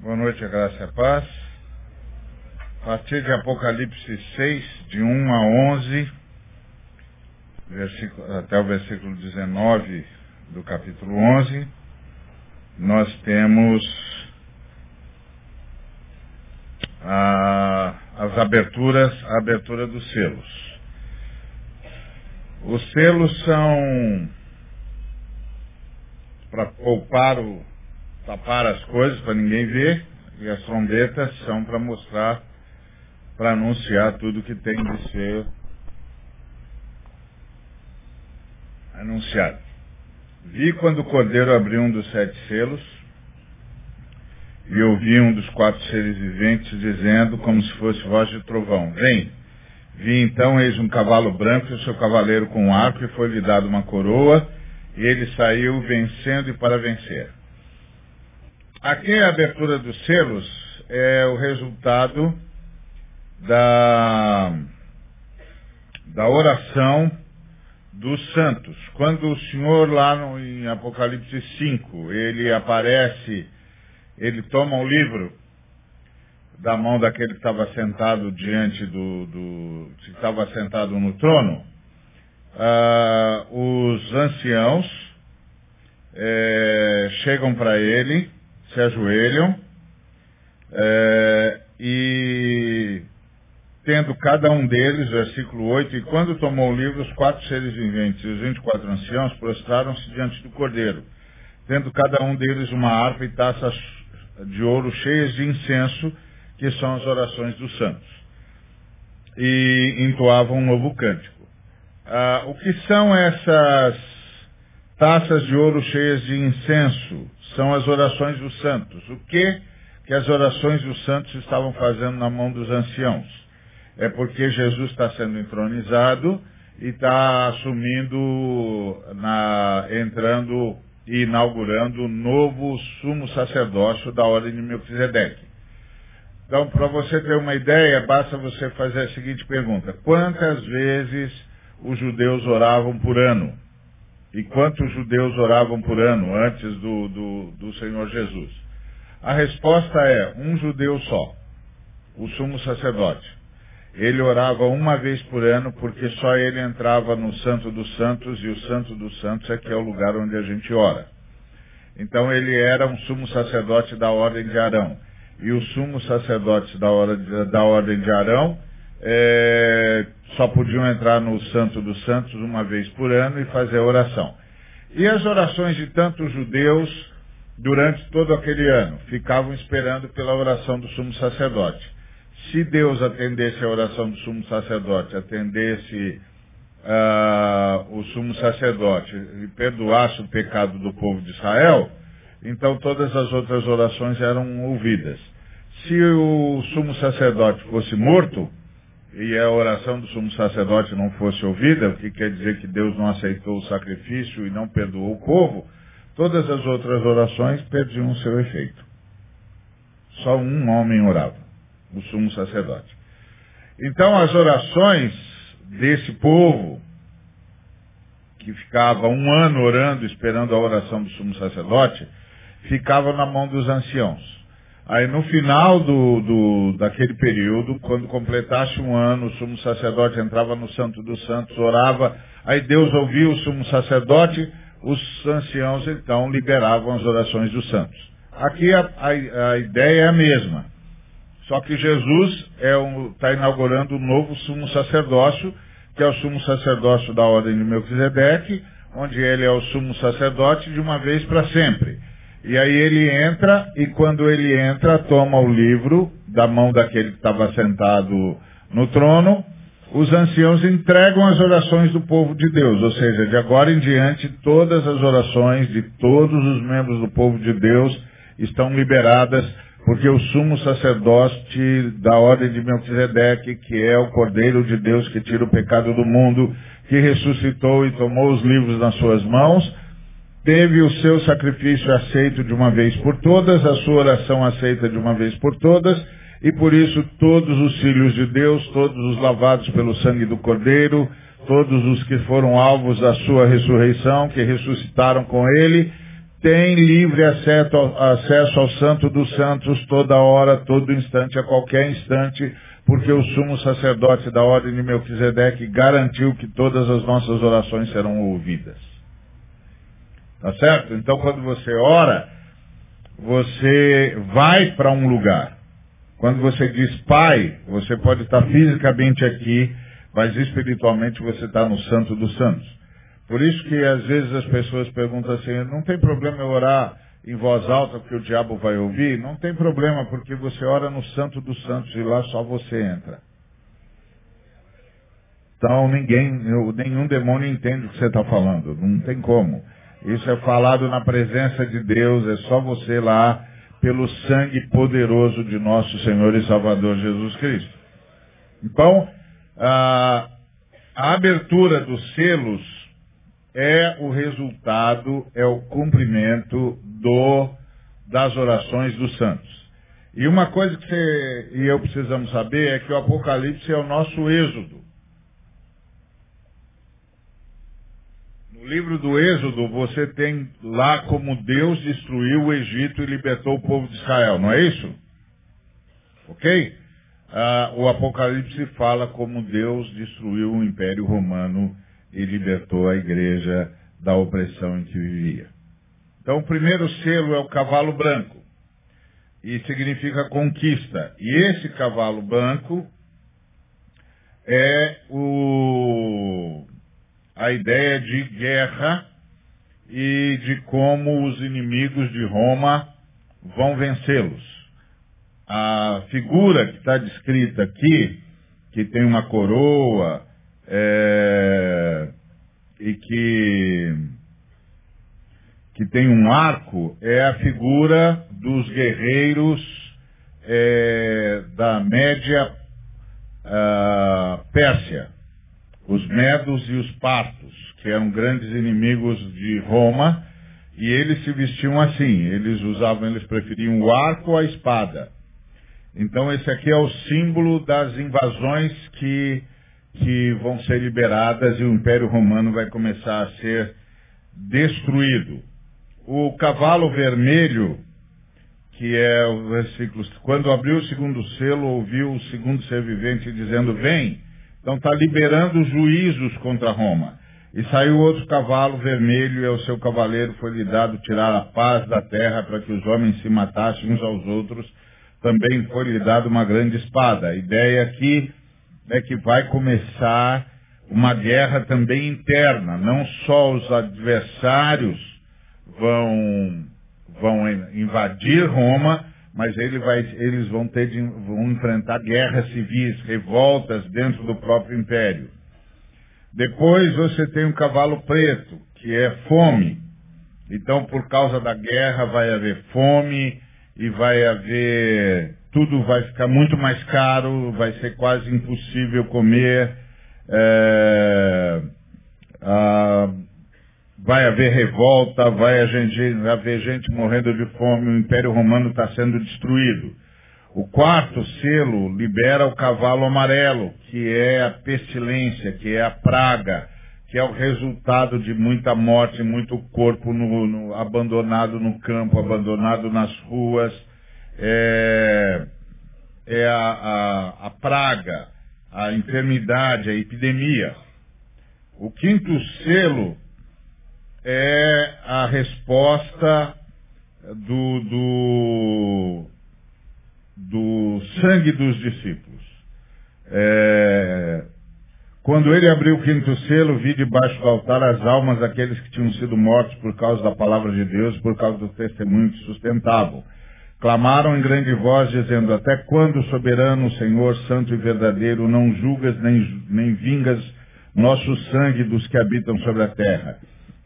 Boa noite, a graça e a paz. A partir de Apocalipse 6, de 1 a 11, versículo, até o versículo 19 do capítulo 11, nós temos a, as aberturas, a abertura dos selos. Os selos são para poupar o tapar as coisas para ninguém ver, e as trombetas são para mostrar, para anunciar tudo que tem de ser anunciado. Vi quando o cordeiro abriu um dos sete selos, e ouvi um dos quatro seres viventes dizendo, como se fosse voz de trovão, vem. Vi então, eis um cavalo branco e o seu cavaleiro com um arco, e foi-lhe dado uma coroa, e ele saiu vencendo e para vencer. Aqui a abertura dos selos é o resultado da, da oração dos santos. Quando o Senhor lá no, em Apocalipse 5, ele aparece, ele toma o um livro da mão daquele que estava sentado diante do, do que estava sentado no trono, uh, os anciãos é, chegam para ele se ajoelham é, e tendo cada um deles, versículo 8, e quando tomou o livro, os quatro seres viventes e os vinte e quatro anciãos prostraram-se diante do cordeiro, tendo cada um deles uma harpa e taças de ouro cheias de incenso, que são as orações dos santos. E entoavam um novo cântico. Ah, o que são essas taças de ouro cheias de incenso? são as orações dos santos. O que que as orações dos santos estavam fazendo na mão dos anciãos? É porque Jesus está sendo entronizado e está assumindo, na, entrando e inaugurando o novo sumo sacerdócio da ordem de Melquisedeque. Então, para você ter uma ideia, basta você fazer a seguinte pergunta. Quantas vezes os judeus oravam por ano? E quantos judeus oravam por ano antes do, do, do Senhor Jesus? A resposta é um judeu só, o sumo sacerdote. Ele orava uma vez por ano porque só ele entrava no Santo dos Santos e o Santo dos Santos é que é o lugar onde a gente ora. Então ele era um sumo sacerdote da ordem de Arão. E os sumos sacerdotes da, da ordem de Arão é, só podiam entrar no Santo dos Santos uma vez por ano e fazer oração. E as orações de tantos judeus durante todo aquele ano ficavam esperando pela oração do sumo sacerdote. Se Deus atendesse a oração do sumo sacerdote, atendesse uh, o sumo sacerdote e perdoasse o pecado do povo de Israel, então todas as outras orações eram ouvidas. Se o sumo sacerdote fosse morto, e a oração do sumo sacerdote não fosse ouvida, o que quer dizer que Deus não aceitou o sacrifício e não perdoou o povo, todas as outras orações perdiam seu efeito. Só um homem orava, o sumo sacerdote. Então as orações desse povo, que ficava um ano orando, esperando a oração do sumo sacerdote, ficavam na mão dos anciãos. Aí no final do, do, daquele período, quando completasse um ano, o sumo sacerdote entrava no Santo dos Santos, orava, aí Deus ouvia o sumo sacerdote, os anciãos então liberavam as orações dos santos. Aqui a, a, a ideia é a mesma. Só que Jesus está um, tá inaugurando um novo sumo sacerdócio, que é o sumo sacerdócio da ordem de Melquisedeque, onde ele é o sumo sacerdote de uma vez para sempre. E aí ele entra, e quando ele entra, toma o livro da mão daquele que estava sentado no trono. Os anciãos entregam as orações do povo de Deus, ou seja, de agora em diante, todas as orações de todos os membros do povo de Deus estão liberadas, porque o sumo sacerdote da ordem de Melquisedeque, que é o Cordeiro de Deus que tira o pecado do mundo, que ressuscitou e tomou os livros nas suas mãos, teve o seu sacrifício aceito de uma vez por todas, a sua oração aceita de uma vez por todas, e por isso todos os filhos de Deus, todos os lavados pelo sangue do Cordeiro, todos os que foram alvos da sua ressurreição, que ressuscitaram com ele, tem livre acesso ao, acesso ao Santo dos Santos toda hora, todo instante, a qualquer instante, porque o sumo sacerdote da ordem de Melquisedeque garantiu que todas as nossas orações serão ouvidas. Tá certo? Então quando você ora, você vai para um lugar. Quando você diz Pai, você pode estar fisicamente aqui, mas espiritualmente você está no Santo dos Santos. Por isso que às vezes as pessoas perguntam assim, não tem problema eu orar em voz alta porque o diabo vai ouvir? Não tem problema, porque você ora no Santo dos Santos e lá só você entra. Então ninguém, nenhum demônio entende o que você está falando. Não tem como. Isso é falado na presença de Deus, é só você lá, pelo sangue poderoso de nosso Senhor e Salvador Jesus Cristo. Então, a, a abertura dos selos é o resultado, é o cumprimento do, das orações dos santos. E uma coisa que você e eu precisamos saber é que o Apocalipse é o nosso êxodo. No livro do Êxodo, você tem lá como Deus destruiu o Egito e libertou o povo de Israel, não é isso? Ok? Ah, o Apocalipse fala como Deus destruiu o Império Romano e libertou a igreja da opressão em que vivia. Então, o primeiro selo é o cavalo branco, e significa conquista. E esse cavalo branco é o, a ideia de guerra e de como os inimigos de Roma vão vencê-los. A figura que está descrita aqui, que tem uma coroa, é, e que, que tem um arco é a figura dos guerreiros é, da média uh, Pérsia, os medos e os partos, que eram grandes inimigos de Roma, e eles se vestiam assim, eles usavam, eles preferiam o arco a espada. Então esse aqui é o símbolo das invasões que que vão ser liberadas e o Império Romano vai começar a ser destruído. O cavalo vermelho, que é o versículo, quando abriu o segundo selo, ouviu o segundo ser vivente dizendo, vem. Então está liberando juízos contra Roma. E saiu outro cavalo vermelho, e ao seu cavaleiro foi lhe dado tirar a paz da terra para que os homens se matassem uns aos outros. Também foi lhe dado uma grande espada. A ideia aqui é que vai começar uma guerra também interna. Não só os adversários vão, vão invadir Roma, mas ele vai, eles vão, ter de, vão enfrentar guerras civis, revoltas dentro do próprio império. Depois você tem um cavalo preto, que é fome. Então, por causa da guerra, vai haver fome e vai haver tudo vai ficar muito mais caro, vai ser quase impossível comer, é, a, vai haver revolta, vai haver gente morrendo de fome, o Império Romano está sendo destruído. O quarto selo libera o cavalo amarelo, que é a pestilência, que é a praga, que é o resultado de muita morte, muito corpo no, no, abandonado no campo, abandonado nas ruas, é, é a, a, a praga, a enfermidade, a epidemia. O quinto selo é a resposta do, do, do sangue dos discípulos. É, quando ele abriu o quinto selo, vi debaixo do altar as almas daqueles que tinham sido mortos por causa da palavra de Deus, por causa do testemunho que sustentavam. Clamaram em grande voz, dizendo, Até quando, soberano Senhor, santo e verdadeiro, não julgas nem, nem vingas nosso sangue dos que habitam sobre a terra?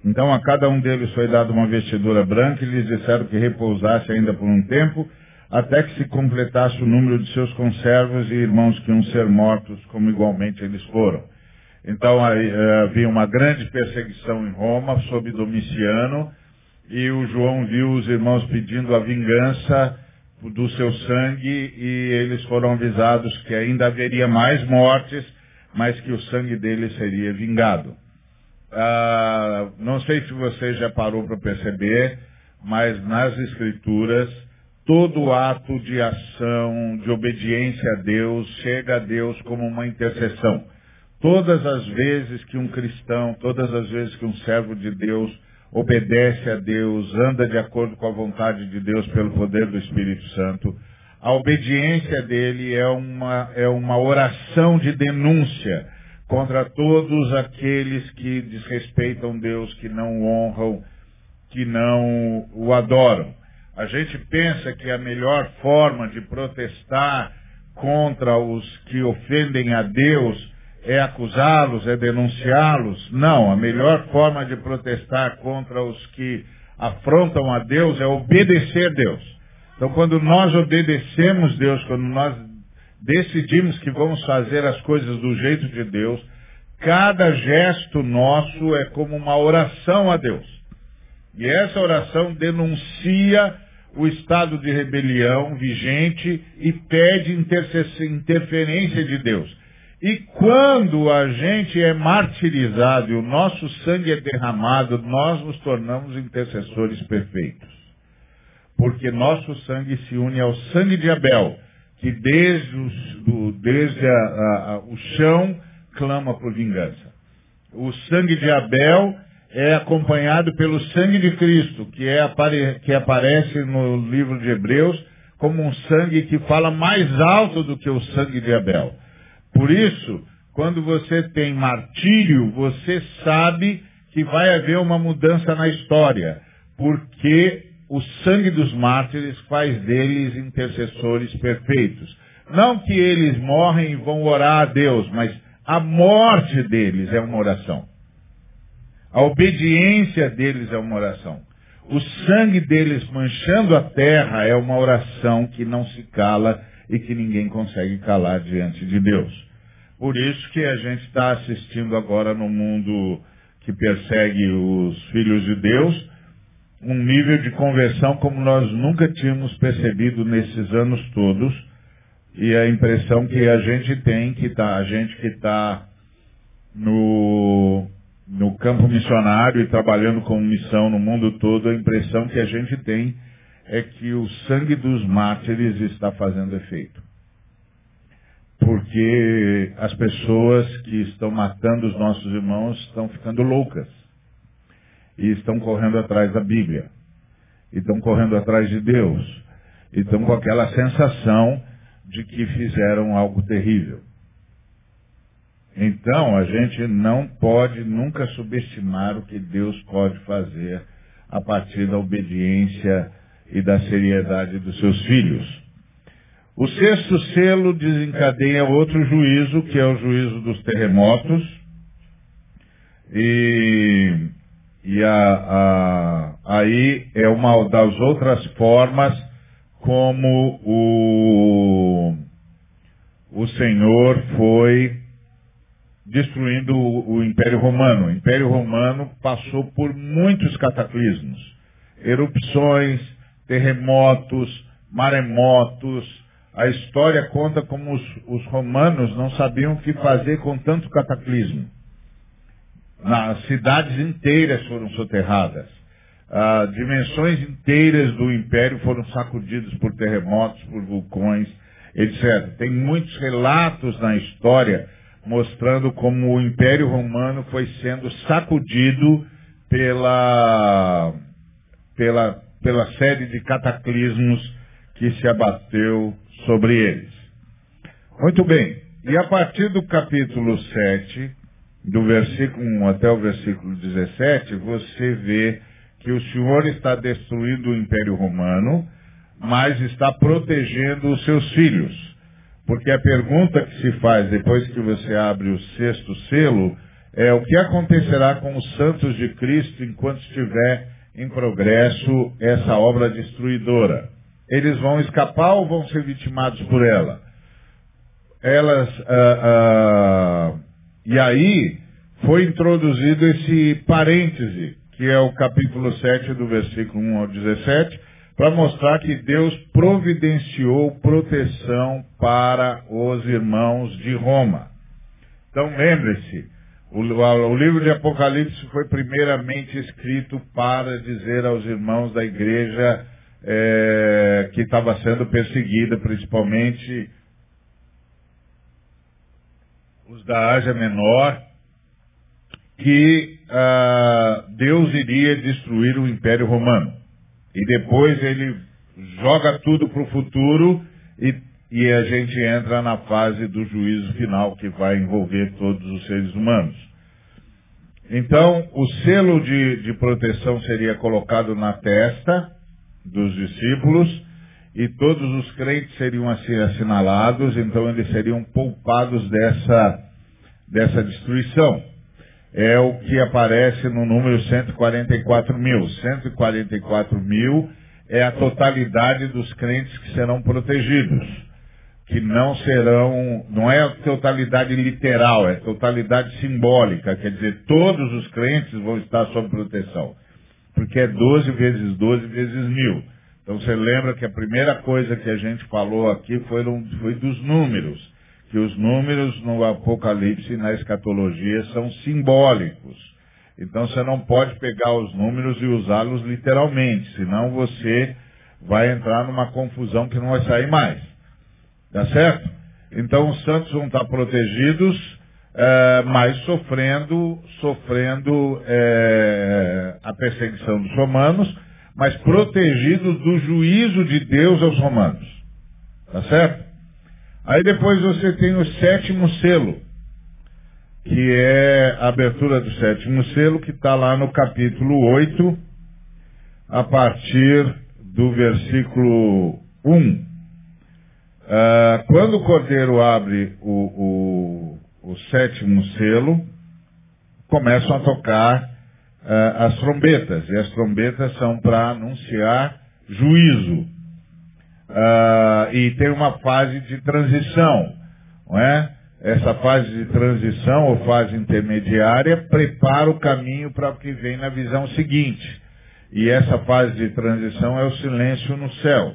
Então a cada um deles foi dada uma vestidura branca e lhes disseram que repousasse ainda por um tempo, até que se completasse o número de seus conservos e irmãos que iam ser mortos, como igualmente eles foram. Então eh, havia uma grande perseguição em Roma sob Domiciano, e o João viu os irmãos pedindo a vingança do seu sangue e eles foram avisados que ainda haveria mais mortes, mas que o sangue deles seria vingado. Ah, não sei se você já parou para perceber, mas nas Escrituras, todo ato de ação, de obediência a Deus, chega a Deus como uma intercessão. Todas as vezes que um cristão, todas as vezes que um servo de Deus obedece a Deus, anda de acordo com a vontade de Deus pelo poder do Espírito Santo, a obediência dele é uma, é uma oração de denúncia contra todos aqueles que desrespeitam Deus, que não honram, que não o adoram. A gente pensa que a melhor forma de protestar contra os que ofendem a Deus é acusá-los, é denunciá-los. Não, a melhor forma de protestar contra os que afrontam a Deus é obedecer a Deus. Então, quando nós obedecemos Deus, quando nós decidimos que vamos fazer as coisas do jeito de Deus, cada gesto nosso é como uma oração a Deus. E essa oração denuncia o estado de rebelião vigente e pede interferência de Deus. E quando a gente é martirizado e o nosso sangue é derramado, nós nos tornamos intercessores perfeitos. Porque nosso sangue se une ao sangue de Abel, que desde, os, do, desde a, a, a, o chão clama por vingança. O sangue de Abel é acompanhado pelo sangue de Cristo, que, é, que aparece no livro de Hebreus como um sangue que fala mais alto do que o sangue de Abel. Por isso, quando você tem martírio, você sabe que vai haver uma mudança na história, porque o sangue dos mártires faz deles intercessores perfeitos. Não que eles morrem e vão orar a Deus, mas a morte deles é uma oração. A obediência deles é uma oração. O sangue deles manchando a terra é uma oração que não se cala e que ninguém consegue calar diante de Deus. Por isso que a gente está assistindo agora no mundo que persegue os filhos de Deus, um nível de conversão como nós nunca tínhamos percebido nesses anos todos, e a impressão que a gente tem, que tá, a gente que está no, no campo missionário e trabalhando com missão no mundo todo, a impressão que a gente tem é que o sangue dos mártires está fazendo efeito. Porque as pessoas que estão matando os nossos irmãos estão ficando loucas. E estão correndo atrás da Bíblia. E estão correndo atrás de Deus. E estão com aquela sensação de que fizeram algo terrível. Então, a gente não pode nunca subestimar o que Deus pode fazer a partir da obediência e da seriedade dos seus filhos. O sexto selo desencadeia outro juízo, que é o juízo dos terremotos. E, e a, a, aí é uma das outras formas como o, o Senhor foi destruindo o, o Império Romano. O Império Romano passou por muitos cataclismos, erupções, terremotos, maremotos. A história conta como os, os romanos não sabiam o que fazer com tanto cataclismo. As cidades inteiras foram soterradas. Ah, dimensões inteiras do império foram sacudidas por terremotos, por vulcões, etc. Tem muitos relatos na história mostrando como o Império Romano foi sendo sacudido pela, pela, pela série de cataclismos que se abateu sobre eles. Muito bem. E a partir do capítulo 7, do versículo 1 até o versículo 17, você vê que o Senhor está destruindo o Império Romano, mas está protegendo os seus filhos. Porque a pergunta que se faz depois que você abre o sexto selo é o que acontecerá com os santos de Cristo enquanto estiver em progresso essa obra destruidora. Eles vão escapar ou vão ser vitimados por ela? Elas, ah, ah, e aí foi introduzido esse parêntese que é o capítulo 7 do versículo 1 ao 17, para mostrar que Deus providenciou proteção para os irmãos de Roma. Então lembre-se, O, o, livro de Apocalipse foi primeiramente escrito para dizer aos irmãos da igreja é, que estava sendo perseguida, principalmente os da Ásia Menor, que ah, Deus iria destruir o Império Romano. E depois ele joga tudo para o futuro e, e a gente entra na fase do juízo final que vai envolver todos os seres humanos. Então, o selo de, de proteção seria colocado na testa dos discípulos e todos os crentes seriam assinalados, então eles seriam poupados dessa, dessa destruição. É o que aparece no número 144 mil. 144 mil é a totalidade dos crentes que serão protegidos. Que não serão, não é a totalidade literal, é totalidade simbólica. Quer dizer, todos os crentes vão estar sob proteção. Porque é 12 vezes 12 vezes mil. Então você lembra que a primeira coisa que a gente falou aqui foi, foi dos números. Que os números no Apocalipse e na escatologia são simbólicos. Então você não pode pegar os números e usá-los literalmente, senão você vai entrar numa confusão que não vai sair mais. Tá certo? Então os santos vão estar protegidos, é, mas sofrendo, sofrendo é, a perseguição dos romanos, mas protegidos do juízo de Deus aos romanos. Tá certo? Aí depois você tem o sétimo selo, que é a abertura do sétimo selo, que está lá no capítulo 8, a partir do versículo 1. Ah, quando o cordeiro abre o, o, o sétimo selo, começam a tocar uh, as trombetas. E as trombetas são para anunciar juízo. Uh, e tem uma fase de transição, não é? Essa fase de transição ou fase intermediária prepara o caminho para o que vem na visão seguinte. E essa fase de transição é o silêncio no céu.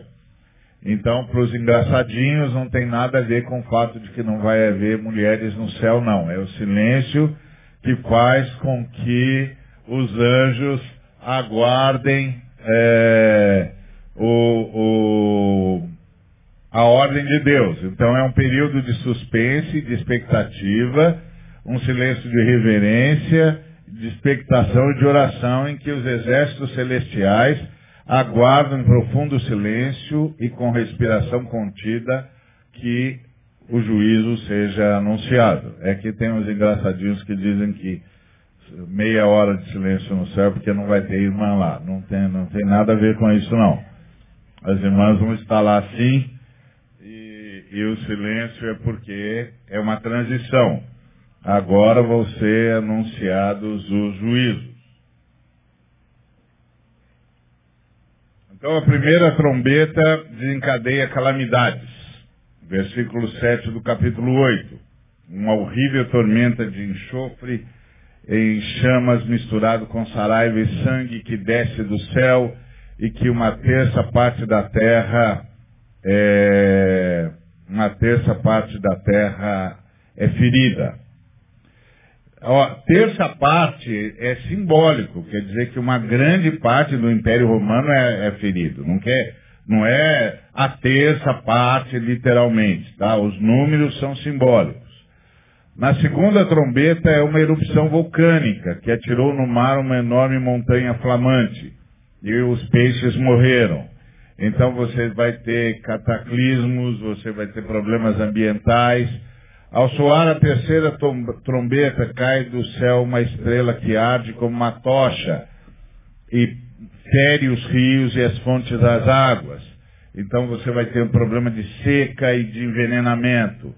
Então, para os engraçadinhos, não tem nada a ver com o fato de que não vai haver mulheres no céu, não. É o silêncio que faz com que os anjos aguardem é, o, o, a ordem de Deus. Então é um período de suspense, de expectativa, um silêncio de reverência, de expectação e de oração em que os exércitos celestiais aguardam em profundo silêncio e com respiração contida que o juízo seja anunciado. É que tem uns engraçadinhos que dizem que meia hora de silêncio no céu porque não vai ter irmã lá. Não tem, não tem nada a ver com isso não. As irmãs vão estar lá sim e, e o silêncio é porque é uma transição. Agora vão ser anunciados os juízos. Então a primeira trombeta desencadeia calamidades. Versículo 7 do capítulo 8. Uma horrível tormenta de enxofre em chamas misturado com saraiva e sangue que desce do céu e que uma terça parte da terra é, uma terça parte da terra é ferida. A terça parte é simbólico, quer dizer que uma grande parte do Império Romano é, é ferido. Não, quer, não é a terça parte literalmente, tá? Os números são simbólicos. Na segunda trombeta é uma erupção vulcânica que atirou no mar uma enorme montanha flamante e os peixes morreram. Então você vai ter cataclismos, você vai ter problemas ambientais. Ao soar a terceira trombeta, cai do céu uma estrela que arde como uma tocha e fere os rios e as fontes das águas. Então você vai ter um problema de seca e de envenenamento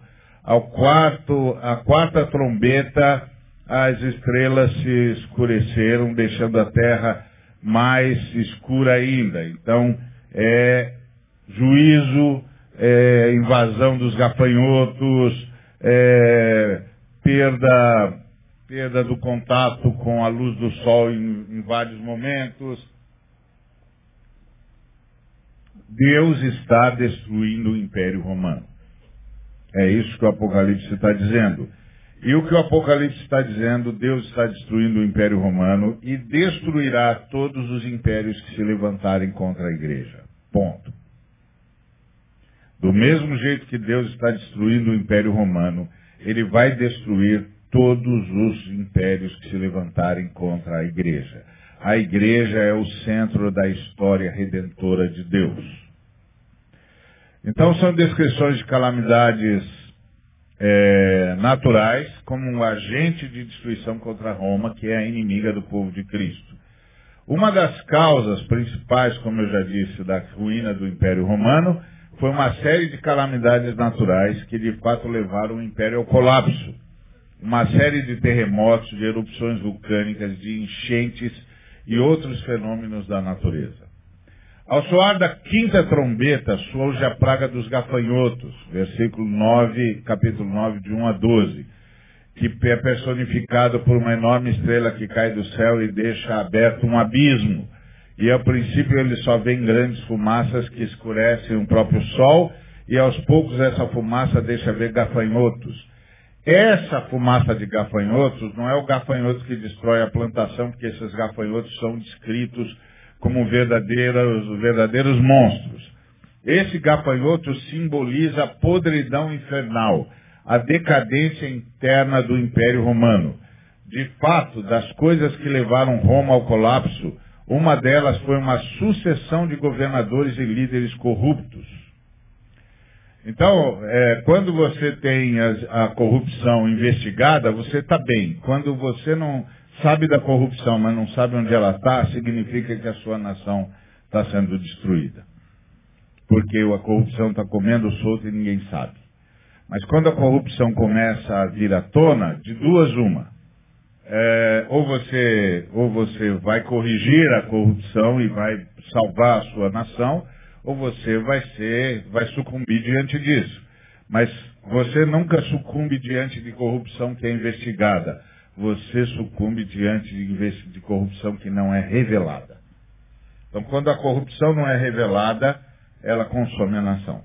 ao quarto, a quarta trombeta, as estrelas se escureceram, deixando a terra mais escura ainda. Então, é juízo, é, invasão dos gafanhotos, é, perda, perda do contato com a luz do sol em, em vários momentos. Deus está destruindo o Império Romano. É isso que o Apocalipse está dizendo. E o que o Apocalipse está dizendo, Deus está destruindo o Império Romano e destruirá todos os impérios que se levantarem contra a igreja. Ponto. Do mesmo jeito que Deus está destruindo o Império Romano, ele vai destruir todos os impérios que se levantarem contra a igreja. A igreja é o centro da história redentora de Deus. Então são descrições de calamidades é, naturais como um agente de destruição contra Roma, que é a inimiga do povo de Cristo. Uma das causas principais, como eu já disse, da ruína do Império Romano foi uma série de calamidades naturais que de fato levaram o Império ao colapso. Uma série de terremotos, de erupções vulcânicas, de enchentes e outros fenômenos da natureza. Ao soar da quinta trombeta, soou-se a praga dos gafanhotos, versículo 9, capítulo 9, de 1 a 12, que é personificado por uma enorme estrela que cai do céu e deixa aberto um abismo. E ao princípio ele só vê grandes fumaças que escurecem o próprio sol, e aos poucos essa fumaça deixa ver gafanhotos. Essa fumaça de gafanhotos não é o gafanhoto que destrói a plantação, porque esses gafanhotos são descritos como verdadeiros, verdadeiros monstros. Esse gafanhoto simboliza a podridão infernal, a decadência interna do Império Romano. De fato, das coisas que levaram Roma ao colapso, uma delas foi uma sucessão de governadores e líderes corruptos. Então, é, quando você tem a, a corrupção investigada, você está bem. Quando você não sabe da corrupção, mas não sabe onde ela está, significa que a sua nação está sendo destruída. Porque a corrupção está comendo solto e ninguém sabe. Mas quando a corrupção começa a vir à tona, de duas uma. É, ou, você, ou você vai corrigir a corrupção e vai salvar a sua nação, ou você vai ser, vai sucumbir diante disso. Mas você nunca sucumbe diante de corrupção que é investigada você sucumbe diante de, de corrupção que não é revelada. Então, quando a corrupção não é revelada, ela consome a nação.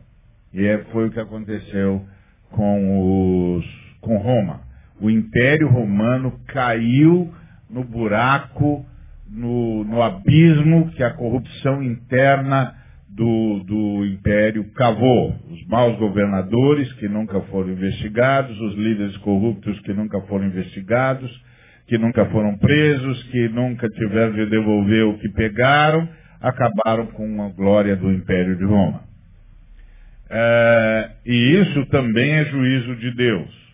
E é, foi o que aconteceu com, os, com Roma. O Império Romano caiu no buraco, no, no abismo que a corrupção interna do, do império cavou. Os maus governadores que nunca foram investigados, os líderes corruptos que nunca foram investigados, que nunca foram presos, que nunca tiveram de devolver o que pegaram, acabaram com a glória do império de Roma. É, e isso também é juízo de Deus.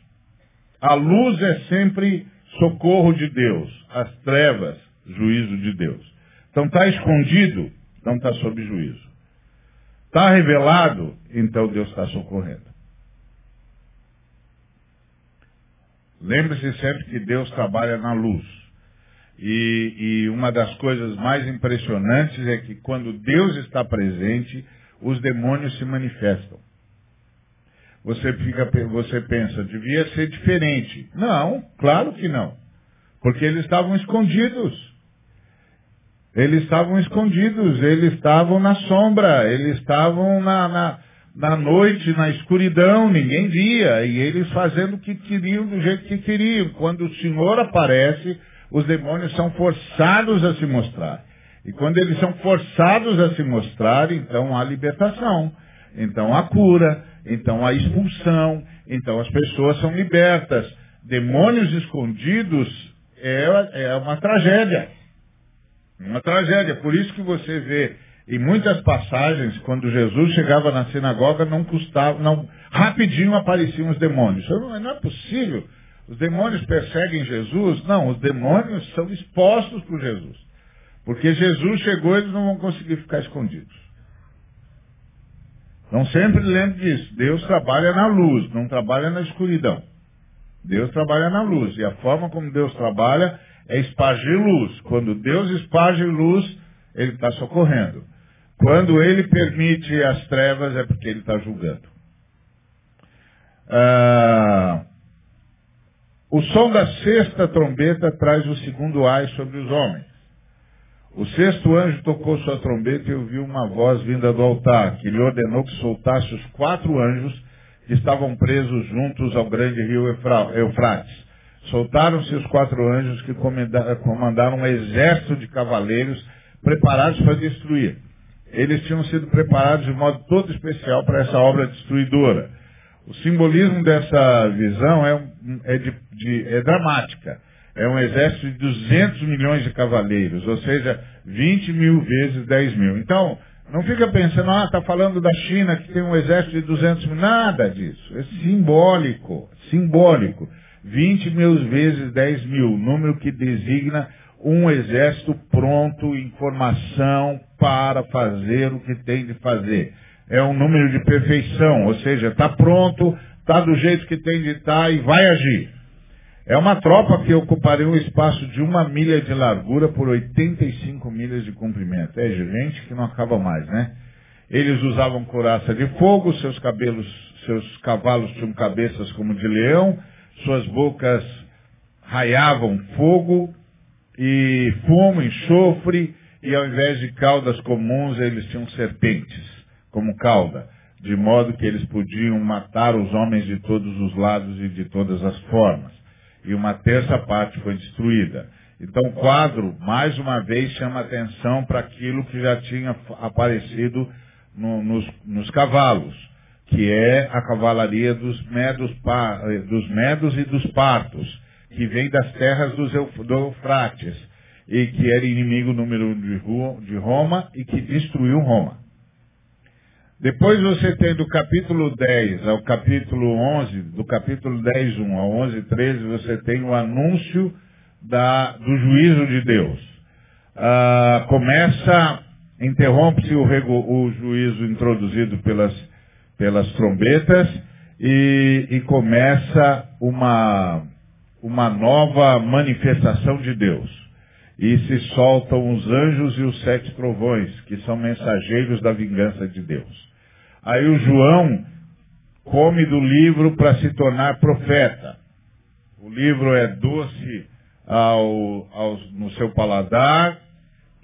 A luz é sempre socorro de Deus, as trevas, juízo de Deus. Então está escondido, não está sob juízo. Está revelado, então Deus está socorrendo. Lembre-se sempre que Deus trabalha na luz. E, e, uma das coisas mais impressionantes é que quando Deus está presente, os demônios se manifestam. Você, fica, você pensa, devia ser diferente. Não, claro que não. Porque eles estavam escondidos. Eles estavam escondidos, eles estavam na sombra, eles estavam na, na, na noite, na escuridão, ninguém via, e eles fazendo o que queriam do jeito que queriam. Quando o Senhor aparece, os demônios são forçados a se mostrar. E quando eles são forçados a se mostrar, então há libertação, então há cura, então há expulsão, então as pessoas são libertas. Demônios escondidos é, é uma tragédia. Uma tragédia. Por isso que você vê em muitas passagens, quando Jesus chegava na sinagoga, não custava, não, rapidinho apareciam os demônios. Não, não é possível. Os demônios perseguem Jesus? Não, os demônios são expostos por Jesus. Porque Jesus chegou, eles não vão conseguir ficar escondidos. Então sempre lembre disso. Deus trabalha na luz, não trabalha na escuridão. Deus trabalha na luz. E a forma como Deus trabalha é espargir luz. Quando Deus esparge luz, Ele está socorrendo. Quando Ele permite as trevas, é porque Ele está julgando. Ah, o som da sexta trombeta traz o segundo ai sobre os homens. O sexto anjo tocou sua trombeta e ouviu uma voz vinda do altar, que lhe ordenou que soltasse os quatro anjos que estavam presos juntos ao grande rio Eufrates. Soltaram-se os quatro anjos que comandaram um exército de cavaleiros preparados para destruir. Eles tinham sido preparados de modo todo especial para essa obra destruidora. O simbolismo dessa visão é, é, de, de, é dramática. É um exército de 200 milhões de cavaleiros, ou seja, 20 mil vezes 10 mil. Então, não fica pensando, ah, está falando da China que tem um exército de 200 mil. Nada disso. É simbólico. Simbólico. 20 mil vezes 10 mil. Número que designa um exército pronto em formação para fazer o que tem de fazer. É um número de perfeição. Ou seja, está pronto, está do jeito que tem de estar tá e vai agir. É uma tropa que ocuparia um espaço de uma milha de largura por 85 milhas de comprimento. É gente que não acaba mais, né? Eles usavam couraça de fogo, seus cabelos, seus cavalos tinham cabeças como de leão, suas bocas raiavam fogo e fumo, enxofre, e ao invés de caudas comuns, eles tinham serpentes como cauda, de modo que eles podiam matar os homens de todos os lados e de todas as formas e uma terça parte foi destruída. Então o quadro, mais uma vez, chama atenção para aquilo que já tinha aparecido no, nos, nos, cavalos, que é a cavalaria dos medos, dos medos e dos partos, que vem das terras do Eufrates, e que era inimigo número um de Roma e que destruiu Roma. Depois você tem do capítulo 10 ao capítulo 11, do capítulo 10, 1 ao 11, 13, você tem o anúncio da, do juízo de Deus. Ah, começa, interrompe-se o, o, juízo introduzido pelas, pelas trombetas e, e começa uma, uma nova manifestação de Deus. E se soltam os anjos e os sete trovões, que são mensageiros da vingança de Deus. Aí o João come do livro para se tornar profeta. O livro é doce ao, ao, no seu paladar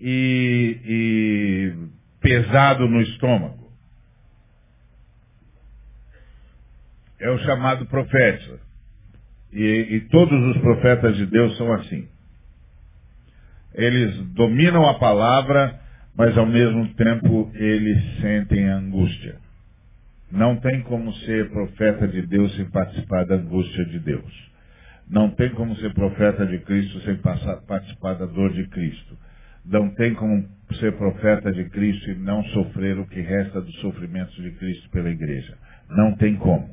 e, e pesado no estômago. É o chamado profeta. E, e todos os profetas de Deus são assim. Eles dominam a palavra, mas ao mesmo tempo eles sentem angústia. Não tem como ser profeta de Deus sem participar da angústia de Deus. Não tem como ser profeta de Cristo sem passar, participar da dor de Cristo. Não tem como ser profeta de Cristo e não sofrer o que resta dos sofrimentos de Cristo pela igreja. Não tem como.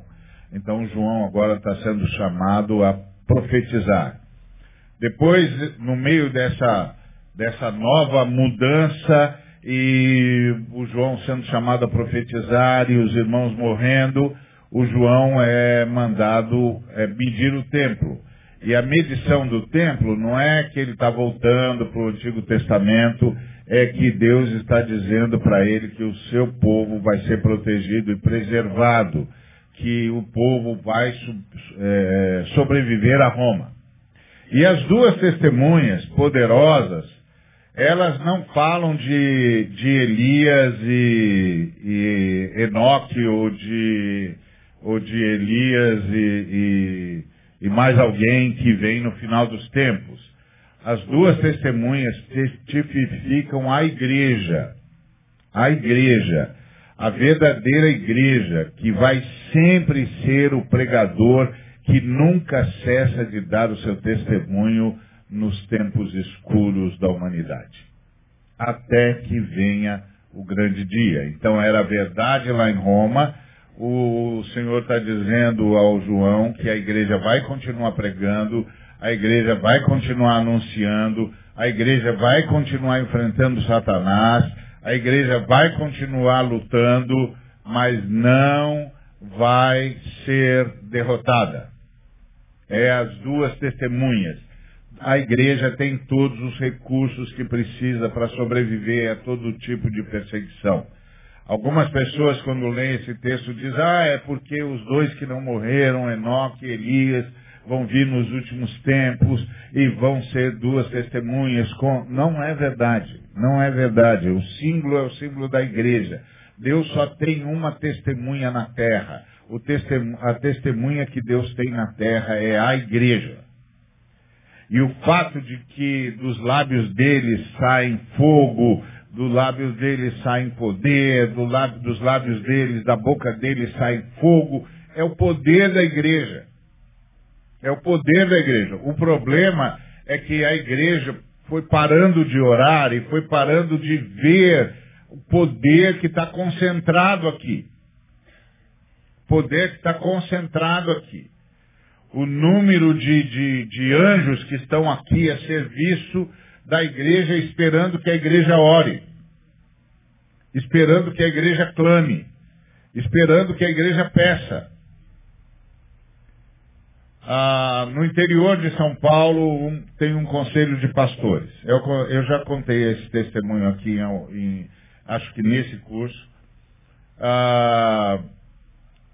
Então João agora está sendo chamado a profetizar. Depois, no meio dessa, dessa nova mudança e o João sendo chamado a profetizar e os irmãos morrendo, o João é mandado é, medir o templo. E a medição do templo não é que ele está voltando para o Antigo Testamento, é que Deus está dizendo para ele que o seu povo vai ser protegido e preservado, que o povo vai é, sobreviver a Roma. E as duas testemunhas poderosas elas não falam de, de Elias e, e Enoque ou de, ou de Elias e, e, e mais alguém que vem no final dos tempos. As duas testemunhas testificam a igreja. A igreja. A verdadeira igreja que vai sempre ser o pregador que nunca cessa de dar o seu testemunho nos tempos escuros da humanidade. Até que venha o grande dia. Então era verdade lá em Roma. O Senhor está dizendo ao João que a igreja vai continuar pregando, a igreja vai continuar anunciando, a igreja vai continuar enfrentando Satanás, a igreja vai continuar lutando, mas não vai ser derrotada. É as duas testemunhas a igreja tem todos os recursos que precisa para sobreviver a todo tipo de perseguição. Algumas pessoas, quando leem esse texto, dizem, ah, é porque os dois que não morreram, Enoque e Elias, vão vir nos últimos tempos e vão ser duas testemunhas. Com... Não é verdade. Não é verdade. O símbolo é o símbolo da igreja. Deus só tem uma testemunha na terra. a testemunha que Deus tem na terra é a igreja. E o fato de que dos lábios dele saem fogo, dos lábios dele saem poder, do lábio, dos lábios deles, da boca dele sai fogo, é o poder da igreja. É o poder da igreja. O problema é que a igreja foi parando de orar e foi parando de ver o poder que está concentrado aqui. Poder que está concentrado aqui. O número de, de, de anjos que estão aqui a serviço da igreja esperando que a igreja ore, esperando que a igreja clame, esperando que a igreja peça. Ah, no interior de São Paulo um, tem um conselho de pastores. Eu, eu, já contei esse testemunho aqui, em, em, acho que nesse curso. Ah,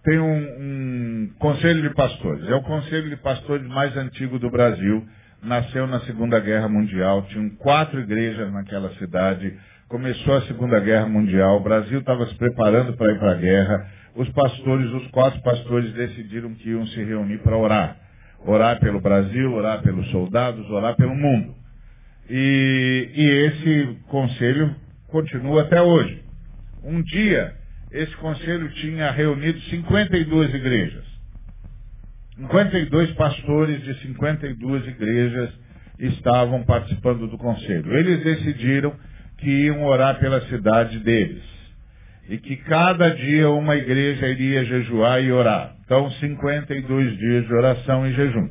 tem um, um, conselho de pastores. É o conselho de pastores mais antigo do Brasil nasceu na Segunda Guerra Mundial, tinham quatro igrejas naquela cidade, começou a Segunda Guerra Mundial, o Brasil estava se preparando para ir para a guerra, os pastores, os quatro pastores decidiram que iam se reunir para orar. Orar pelo Brasil, orar pelos soldados, orar pelo mundo. E, e esse conselho continua até hoje. Um dia, esse conselho tinha reunido 52 igrejas. 52 pastores de 52 igrejas estavam participando do conselho. Eles decidiram que iam orar pela cidade deles. E que cada dia uma igreja iria jejuar e orar. Então, 52 dias de oração e jejum.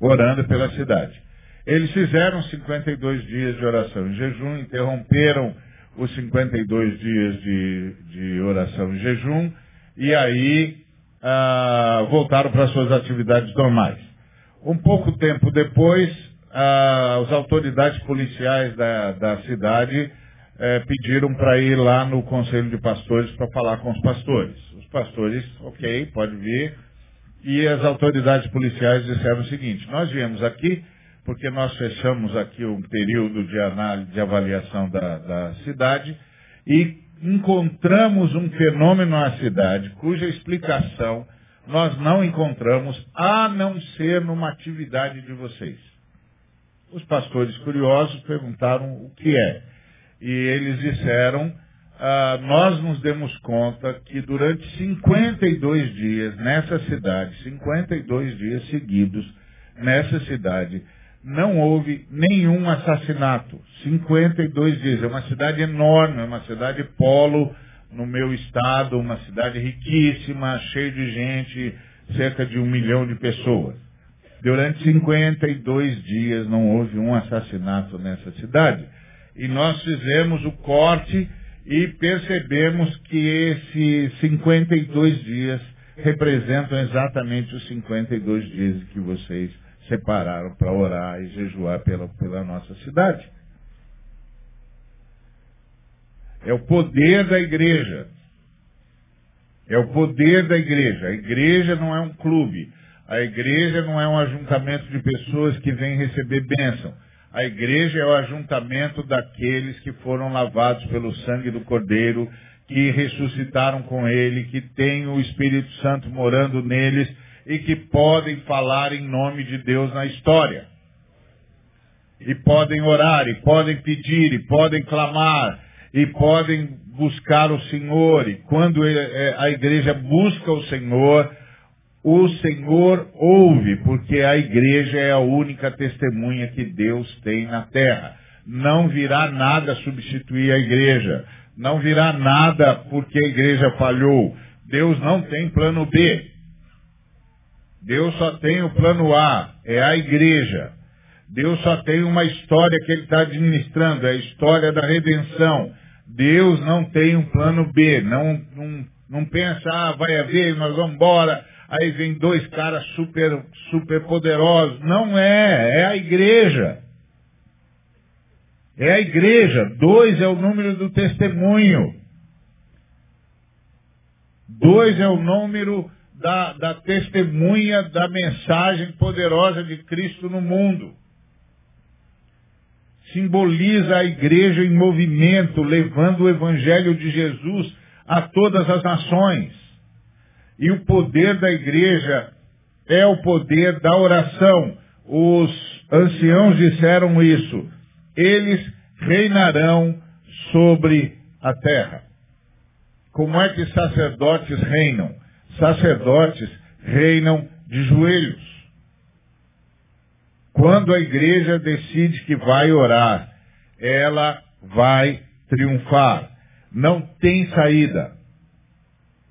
Orando pela cidade. Eles fizeram 52 dias de oração e jejum, interromperam os 52 dias de, de oração e jejum, e aí ah, voltaram para suas atividades normais. Um pouco tempo depois, ah, as autoridades policiais da, da cidade eh, pediram para ir lá no Conselho de Pastores para falar com os pastores. Os pastores, ok, pode vir. E as autoridades policiais disseram o seguinte, nós viemos aqui porque nós fechamos aqui um período de análise, de avaliação da, da cidade e encontramos um fenômeno na cidade cuja explicação nós não encontramos a não ser numa atividade de vocês. Os pastores curiosos perguntaram o que é. E eles disseram, ah, nós nos demos conta que durante 52 dias nessa cidade, 52 dias seguidos nessa cidade, não houve nenhum assassinato. 52 dias. É uma cidade enorme, é uma cidade polo no meu estado, uma cidade riquíssima, cheia de gente, cerca de um milhão de pessoas. Durante 52 dias não houve um assassinato nessa cidade. E nós fizemos o corte e percebemos que esses 52 dias representam exatamente os 52 dias que vocês separaram para orar e jejuar pela, pela nossa cidade. É o poder da igreja. É o poder da igreja. A igreja não é um clube. A igreja não é um ajuntamento de pessoas que vêm receber bênção. A igreja é o ajuntamento daqueles que foram lavados pelo sangue do Cordeiro, que ressuscitaram com ele, que têm o Espírito Santo morando neles e que podem falar em nome de Deus na história. E podem orar, e podem pedir, e podem clamar, e podem buscar o Senhor. E quando é, a igreja busca o Senhor, o Senhor ouve, porque a igreja é a única testemunha que Deus tem na terra. Não virá nada substituir a igreja. Não virá nada porque a igreja falhou. Deus não tem plano B. Deus só tem o plano A, é a igreja. Deus só tem uma história que ele está administrando, é a história da redenção. Deus não tem um plano B, não, não, não pensa, ah, vai haver, nós vamos embora, aí vem dois caras super, super poderosos. Não é, é a igreja. É a igreja. Dois é o número do testemunho. Dois é o número da, da testemunha da mensagem poderosa de Cristo no mundo. Simboliza a igreja em movimento, levando o evangelho de Jesus a todas as nações. E o poder da igreja é o poder da oração. Os anciãos disseram isso. Eles reinarão sobre a terra. Como é que sacerdotes reinam? Sacerdotes reinam de joelhos. Quando a igreja decide que vai orar, ela vai triunfar. Não tem saída.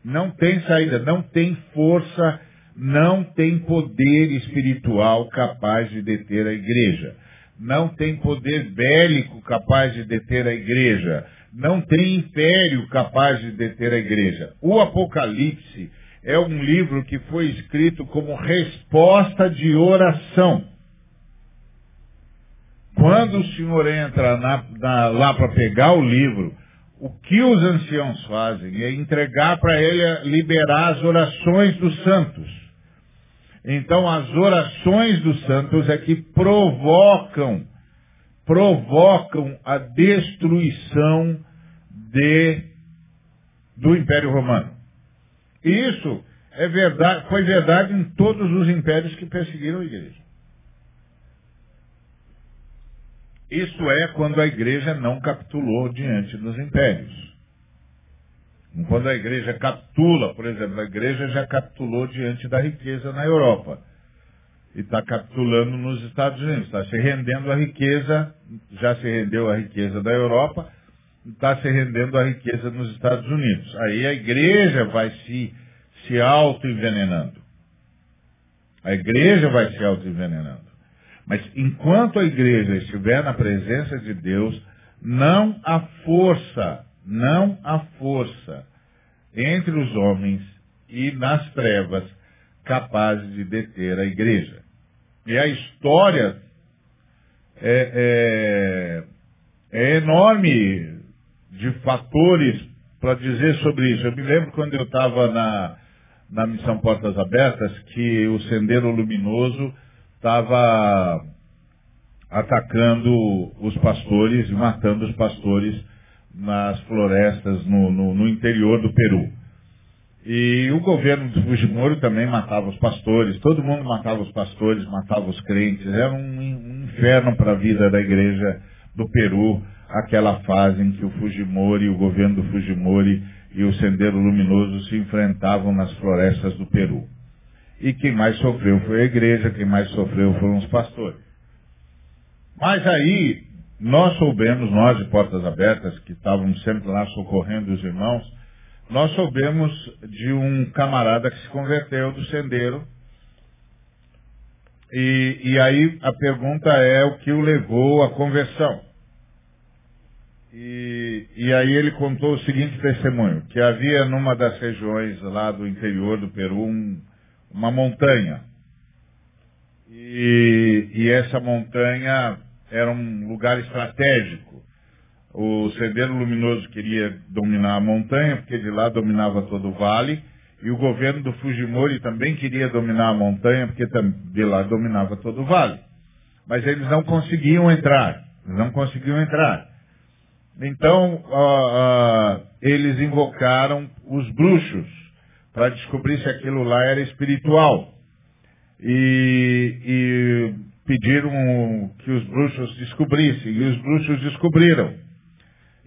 Não tem saída, não tem força, não tem poder espiritual capaz de deter a igreja. Não tem poder bélico capaz de deter a igreja. Não tem império capaz de deter a igreja. O Apocalipse é um livro que foi escrito como resposta de oração. Quando o senhor entra na, na, lá para pegar o livro, o que os anciãos fazem é entregar para ele liberar as orações dos santos. Então as orações dos santos é que provocam, provocam a destruição de, do Império Romano. E isso é verdade, foi verdade em todos os impérios que perseguiram a igreja. Isso é quando a igreja não capitulou diante dos impérios. Quando a igreja capitula, por exemplo, a igreja já capitulou diante da riqueza na Europa. E está capitulando nos Estados Unidos. Está se rendendo à riqueza, já se rendeu à riqueza da Europa, está se rendendo à riqueza nos Estados Unidos. Aí a igreja vai se, se auto-envenenando. A igreja vai se auto-envenenando. Mas enquanto a igreja estiver na presença de Deus, não há força, não há força entre os homens e nas trevas capazes de deter a igreja. E a história é, é, é enorme de fatores para dizer sobre isso. Eu me lembro quando eu estava na, na missão Portas Abertas que o Sendeiro Luminoso estava atacando os pastores, matando os pastores nas florestas no, no, no, interior do Peru. E o governo do Fujimori também matava os pastores, todo mundo matava os pastores, matava os crentes. Era um, um inferno para a vida da igreja do Peru, aquela fase em que o Fujimori, o governo do Fujimori e o Sendero Luminoso se enfrentavam nas florestas do Peru. E quem mais sofreu foi a igreja, quem mais sofreu foram os pastores. Mas aí, nós soubemos, nós de Portas Abertas, que estávamos sempre lá socorrendo os irmãos, nós soubemos de um camarada que se converteu do sendeiro. E, e aí a pergunta é o que o levou à conversão. E, e aí ele contou o seguinte testemunho, que havia numa das regiões lá do interior do Peru um, uma montanha. E, e essa montanha era um lugar estratégico. O Sendeiro Luminoso queria dominar a montanha, porque de lá dominava todo o vale, e o governo do Fujimori também queria dominar a montanha, porque de lá dominava todo o vale. Mas eles não conseguiam entrar, não conseguiam entrar. Então, uh, uh, eles invocaram os bruxos, para descobrir se aquilo lá era espiritual. E, e pediram que os bruxos descobrissem, e os bruxos descobriram.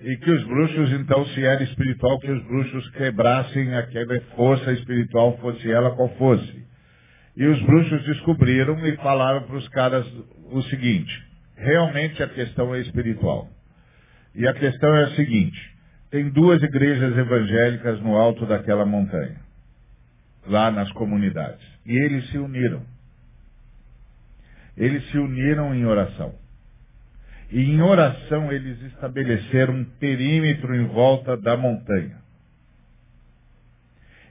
E que os bruxos, então, se era espiritual, que os bruxos quebrassem aquela força espiritual, fosse ela qual fosse. E os bruxos descobriram e falaram para os caras o seguinte, realmente a questão é espiritual. E a questão é a seguinte, tem duas igrejas evangélicas no alto daquela montanha lá nas comunidades. E eles se uniram. Eles se uniram em oração. E em oração eles estabeleceram um perímetro em volta da montanha.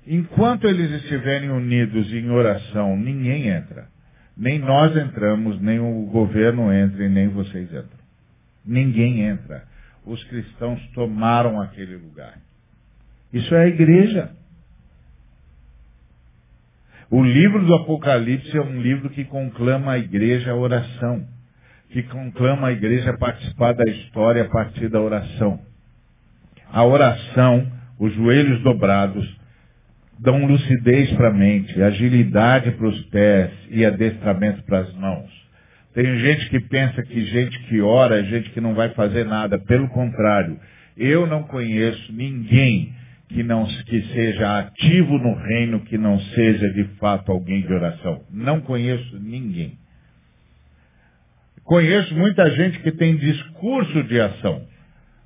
Enquanto eles estiverem unidos em oração, ninguém entra. Nem nós entramos, nem o governo entra, e nem vocês entram. Ninguém entra. Os cristãos tomaram aquele lugar. Isso é a igreja. O livro do Apocalipse é um livro que conclama a igreja a oração, que conclama a igreja a participar da história a partir da oração. A oração, os joelhos dobrados, dão lucidez para a mente, agilidade para os pés e adestramento para as mãos. Tem gente que pensa que gente que ora é gente que não vai fazer nada. Pelo contrário, eu não conheço ninguém que não que seja ativo no reino que não seja de fato alguém de oração. Não conheço ninguém. Conheço muita gente que tem discurso de ação,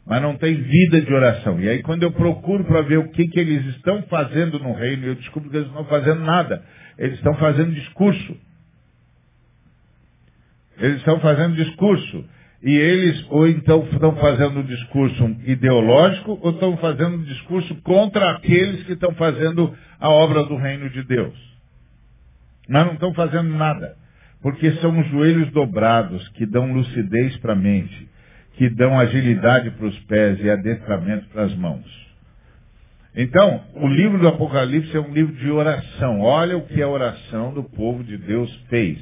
mas não tem vida de oração. E aí quando eu procuro para ver o que, que eles estão fazendo no reino, eu descubro que eles não estão fazendo nada. Eles estão fazendo discurso. Eles estão fazendo discurso. E eles ou então estão fazendo um discurso ideológico ou estão fazendo um discurso contra aqueles que estão fazendo a obra do reino de Deus. Mas não estão fazendo nada. Porque são os joelhos dobrados que dão lucidez para a mente, que dão agilidade para os pés e adestramento para as mãos. Então, o livro do Apocalipse é um livro de oração. Olha o que a oração do povo de Deus fez.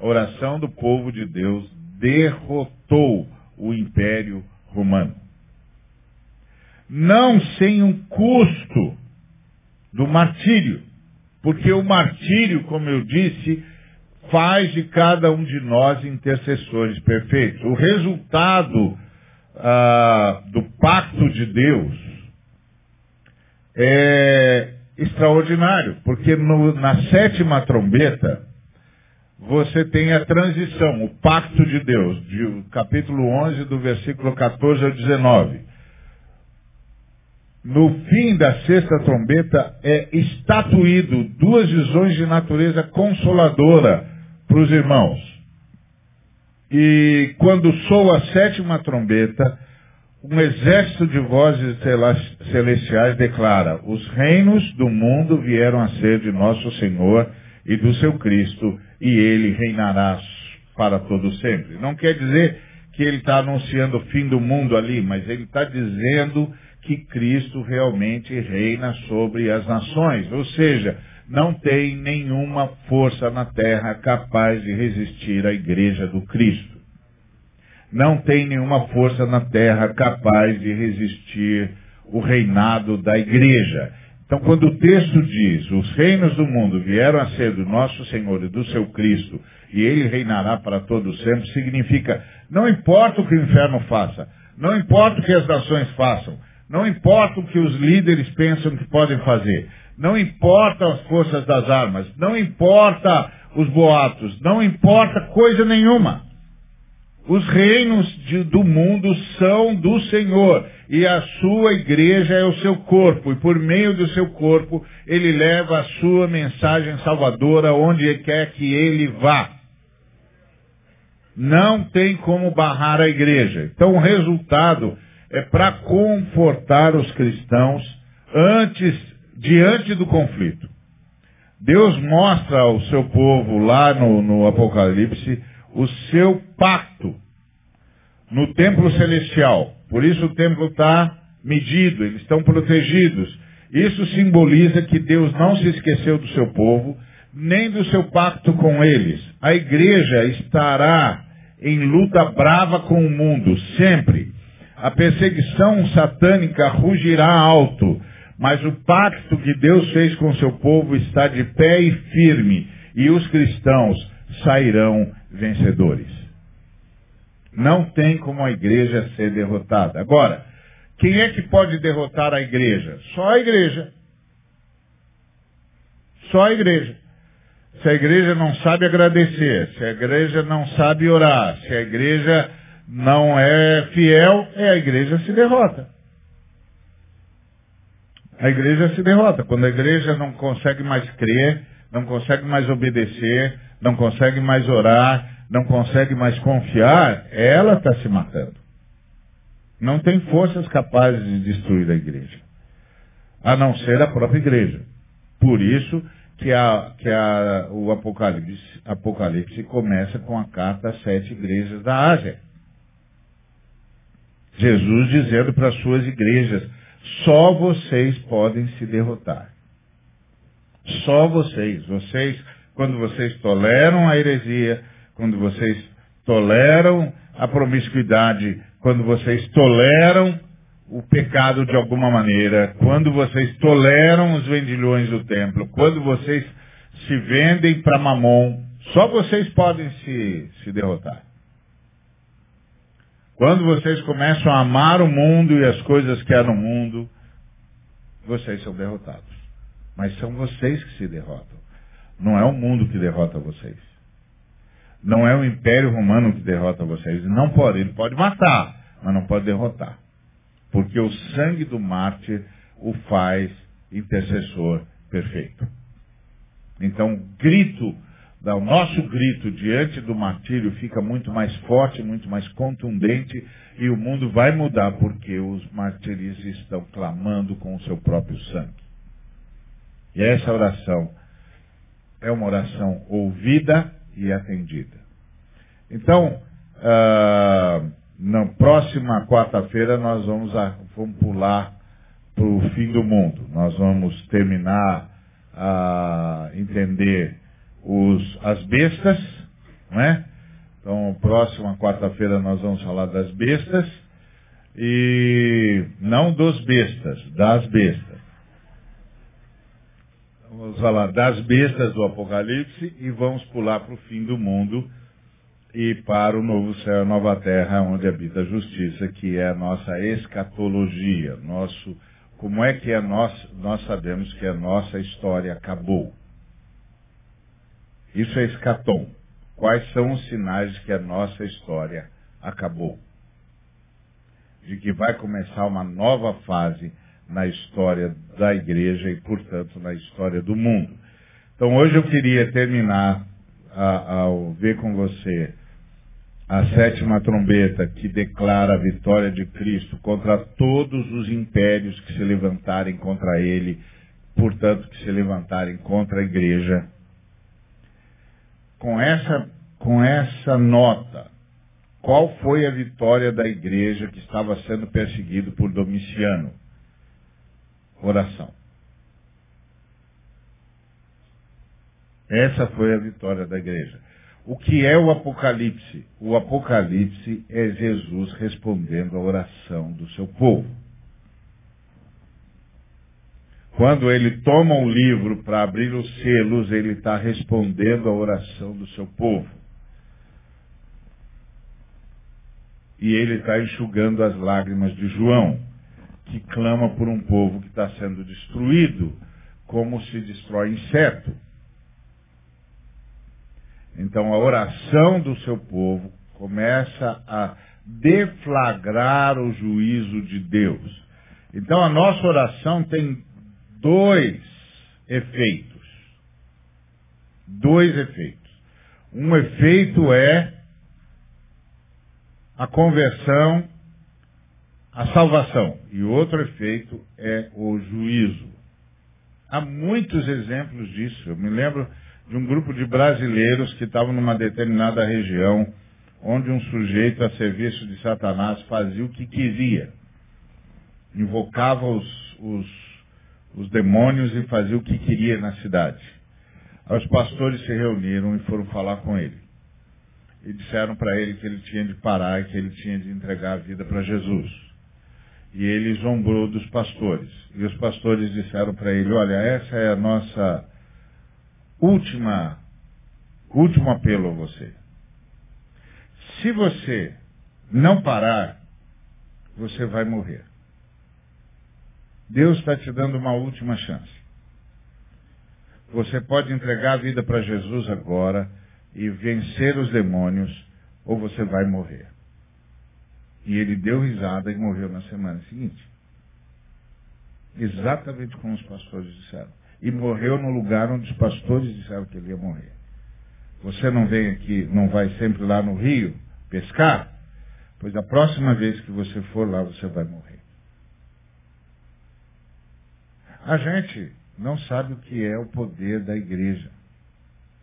A oração do povo de Deus derrotou o Império Romano. Não sem um custo do martírio. Porque o martírio, como eu disse, faz de cada um de nós intercessores perfeitos. O resultado ah, do pacto de Deus é extraordinário, porque no, na sétima trombeta você tem a transição, o pacto de Deus, de capítulo 11, do versículo 14 ao 19. No fim da sexta trombeta é estatuído duas visões de natureza consoladora para os irmãos. E quando soa a sétima trombeta, um exército de vozes celestiais declara: Os reinos do mundo vieram a ser de nosso Senhor e do seu Cristo, e ele reinará para todo sempre. Não quer dizer que ele está anunciando o fim do mundo ali, mas ele está dizendo que Cristo realmente reina sobre as nações. Ou seja, não tem nenhuma força na terra capaz de resistir à igreja do Cristo. Não tem nenhuma força na terra capaz de resistir o reinado da igreja. Então, quando o texto diz, os reinos do mundo vieram a ser do nosso Senhor e do seu Cristo, e ele reinará para todos sempre, significa, não importa o que o inferno faça, não importa o que as nações façam, não importa o que os líderes pensam que podem fazer, não importa as forças das armas, não importa os boatos, não importa coisa nenhuma. Os reinos de, do mundo são do Senhor e a sua igreja é o seu corpo, e por meio do seu corpo ele leva a sua mensagem salvadora onde quer que ele vá. Não tem como barrar a igreja. Então o resultado é para confortar os cristãos antes diante do conflito. Deus mostra ao seu povo lá no, no Apocalipse o seu pacto no templo celestial. Por isso o templo está medido, eles estão protegidos. Isso simboliza que Deus não se esqueceu do seu povo, nem do seu pacto com eles. A igreja estará em luta brava com o mundo, sempre. A perseguição satânica rugirá alto mas o pacto que Deus fez com o seu povo está de pé e firme, e os cristãos sairão vencedores. Não tem como a igreja ser derrotada. Agora, quem é que pode derrotar a igreja? Só a igreja. Só a igreja. Se a igreja não sabe agradecer, se a igreja não sabe orar, se a igreja não é fiel, é a igreja se derrota a igreja se derrota. Quando a igreja não consegue mais crer, não consegue mais obedecer, não consegue mais orar, não consegue mais confiar, ela está se matando. Não tem forças capazes de destruir a igreja. A não ser a própria igreja. Por isso que, a, que a, o Apocalipse, Apocalipse começa com a carta às sete igrejas da Ásia. Jesus dizendo para as suas igrejas, só vocês podem se derrotar. Só vocês. Vocês, quando vocês toleram a heresia, quando vocês toleram a promiscuidade, quando vocês toleram o pecado de alguma maneira, quando vocês toleram os vendilhões do templo, quando vocês se vendem para mamon, só vocês podem se, se derrotar. Quando vocês começam a amar o mundo e as coisas que há no mundo, vocês são derrotados. Mas são vocês que se derrotam. Não é o mundo que derrota vocês. Não é o Império Romano que derrota vocês. Não pode. Ele pode matar, mas não pode derrotar. Porque o sangue do mártir o faz intercessor perfeito. Então, o grito, o nosso grito diante do martírio fica muito mais forte, muito mais contundente e o mundo vai mudar porque os martiristas estão clamando com o seu próprio sangue. E essa oração é uma oração ouvida e atendida. Então, uh, na próxima quarta-feira nós vamos, a, vamos pular para o fim do mundo. Nós vamos terminar a entender os, as bestas, não é? Então, próxima quarta-feira nós vamos falar das bestas e não dos bestas, das bestas. Vamos falar das bestas do Apocalipse e vamos pular para o fim do mundo e para o novo céu e a nova terra onde habita a justiça, que é a nossa escatologia, nosso como é que é nós, nós sabemos que a nossa história acabou? Isso é escatom. Quais são os sinais de que a nossa história acabou? De que vai começar uma nova fase na história da igreja e, portanto, na história do mundo. Então, hoje eu queria terminar ao ver com você a sétima trombeta que declara a vitória de Cristo contra todos os impérios que se levantarem contra ele, portanto, que se levantarem contra a igreja. Com essa, com essa nota, qual foi a vitória da igreja que estava sendo perseguido por Domiciano? Oração. Essa foi a vitória da igreja. O que é o Apocalipse? O Apocalipse é Jesus respondendo à oração do seu povo. Quando ele toma um livro para abrir os selos, ele está respondendo à oração do seu povo. E ele está enxugando as lágrimas de João, que clama por um povo que está sendo destruído, como se destrói inseto. Então a oração do seu povo começa a deflagrar o juízo de Deus. Então a nossa oração tem dois efeitos. Dois efeitos. Um efeito é a conversão, a salvação. E outro efeito é o juízo. Há muitos exemplos disso. Eu me lembro de um grupo de brasileiros que estavam numa determinada região, onde um sujeito a serviço de Satanás fazia o que queria. Invocava os, os, os demônios e fazia o que queria na cidade. Aí os pastores se reuniram e foram falar com ele. E disseram para ele que ele tinha de parar e que ele tinha de entregar a vida para Jesus. E ele zombrou dos pastores. E os pastores disseram para ele, olha, essa é a nossa última, último apelo a você. Se você não parar, você vai morrer. Deus está te dando uma última chance. Você pode entregar a vida para Jesus agora e vencer os demônios, ou você vai morrer. E ele deu risada e morreu na semana seguinte. Exatamente como os pastores disseram e morreu no lugar onde os pastores disseram que ele ia morrer. Você não vem aqui, não vai sempre lá no rio pescar? Pois a próxima vez que você for lá, você vai morrer. A gente não sabe o que é o poder da igreja.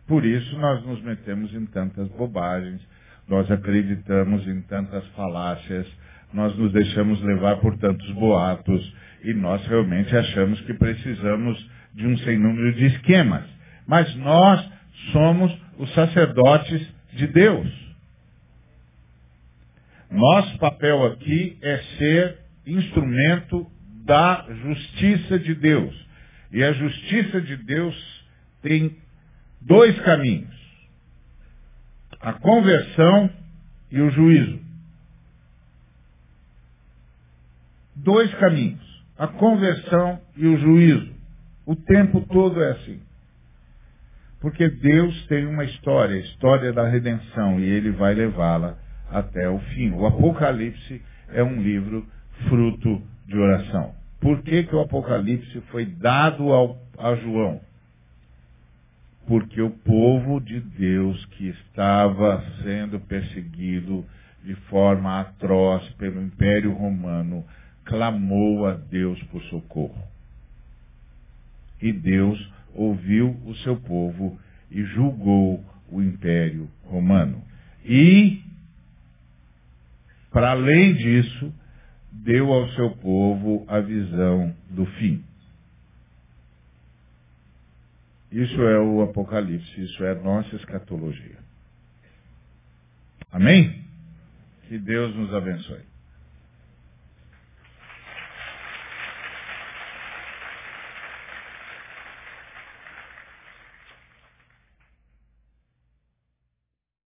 Por isso nós nos metemos em tantas bobagens, nós acreditamos em tantas falácias, nós nos deixamos levar por tantos boatos e nós realmente achamos que precisamos de um sem número de esquemas. Mas nós somos os sacerdotes de Deus. Nosso papel aqui é ser instrumento da justiça de Deus. E a justiça de Deus tem dois caminhos: a conversão e o juízo. Dois caminhos: a conversão e o juízo. O tempo todo é assim. Porque Deus tem uma história, a história da redenção, e ele vai levá-la até o fim. O Apocalipse é um livro fruto de oração. Por que, que o Apocalipse foi dado ao, a João? Porque o povo de Deus que estava sendo perseguido de forma atroz pelo Império Romano clamou a Deus por socorro. E Deus ouviu o seu povo e julgou o Império Romano. E, para além disso, deu ao seu povo a visão do fim. Isso é o Apocalipse, isso é a nossa escatologia. Amém? Que Deus nos abençoe.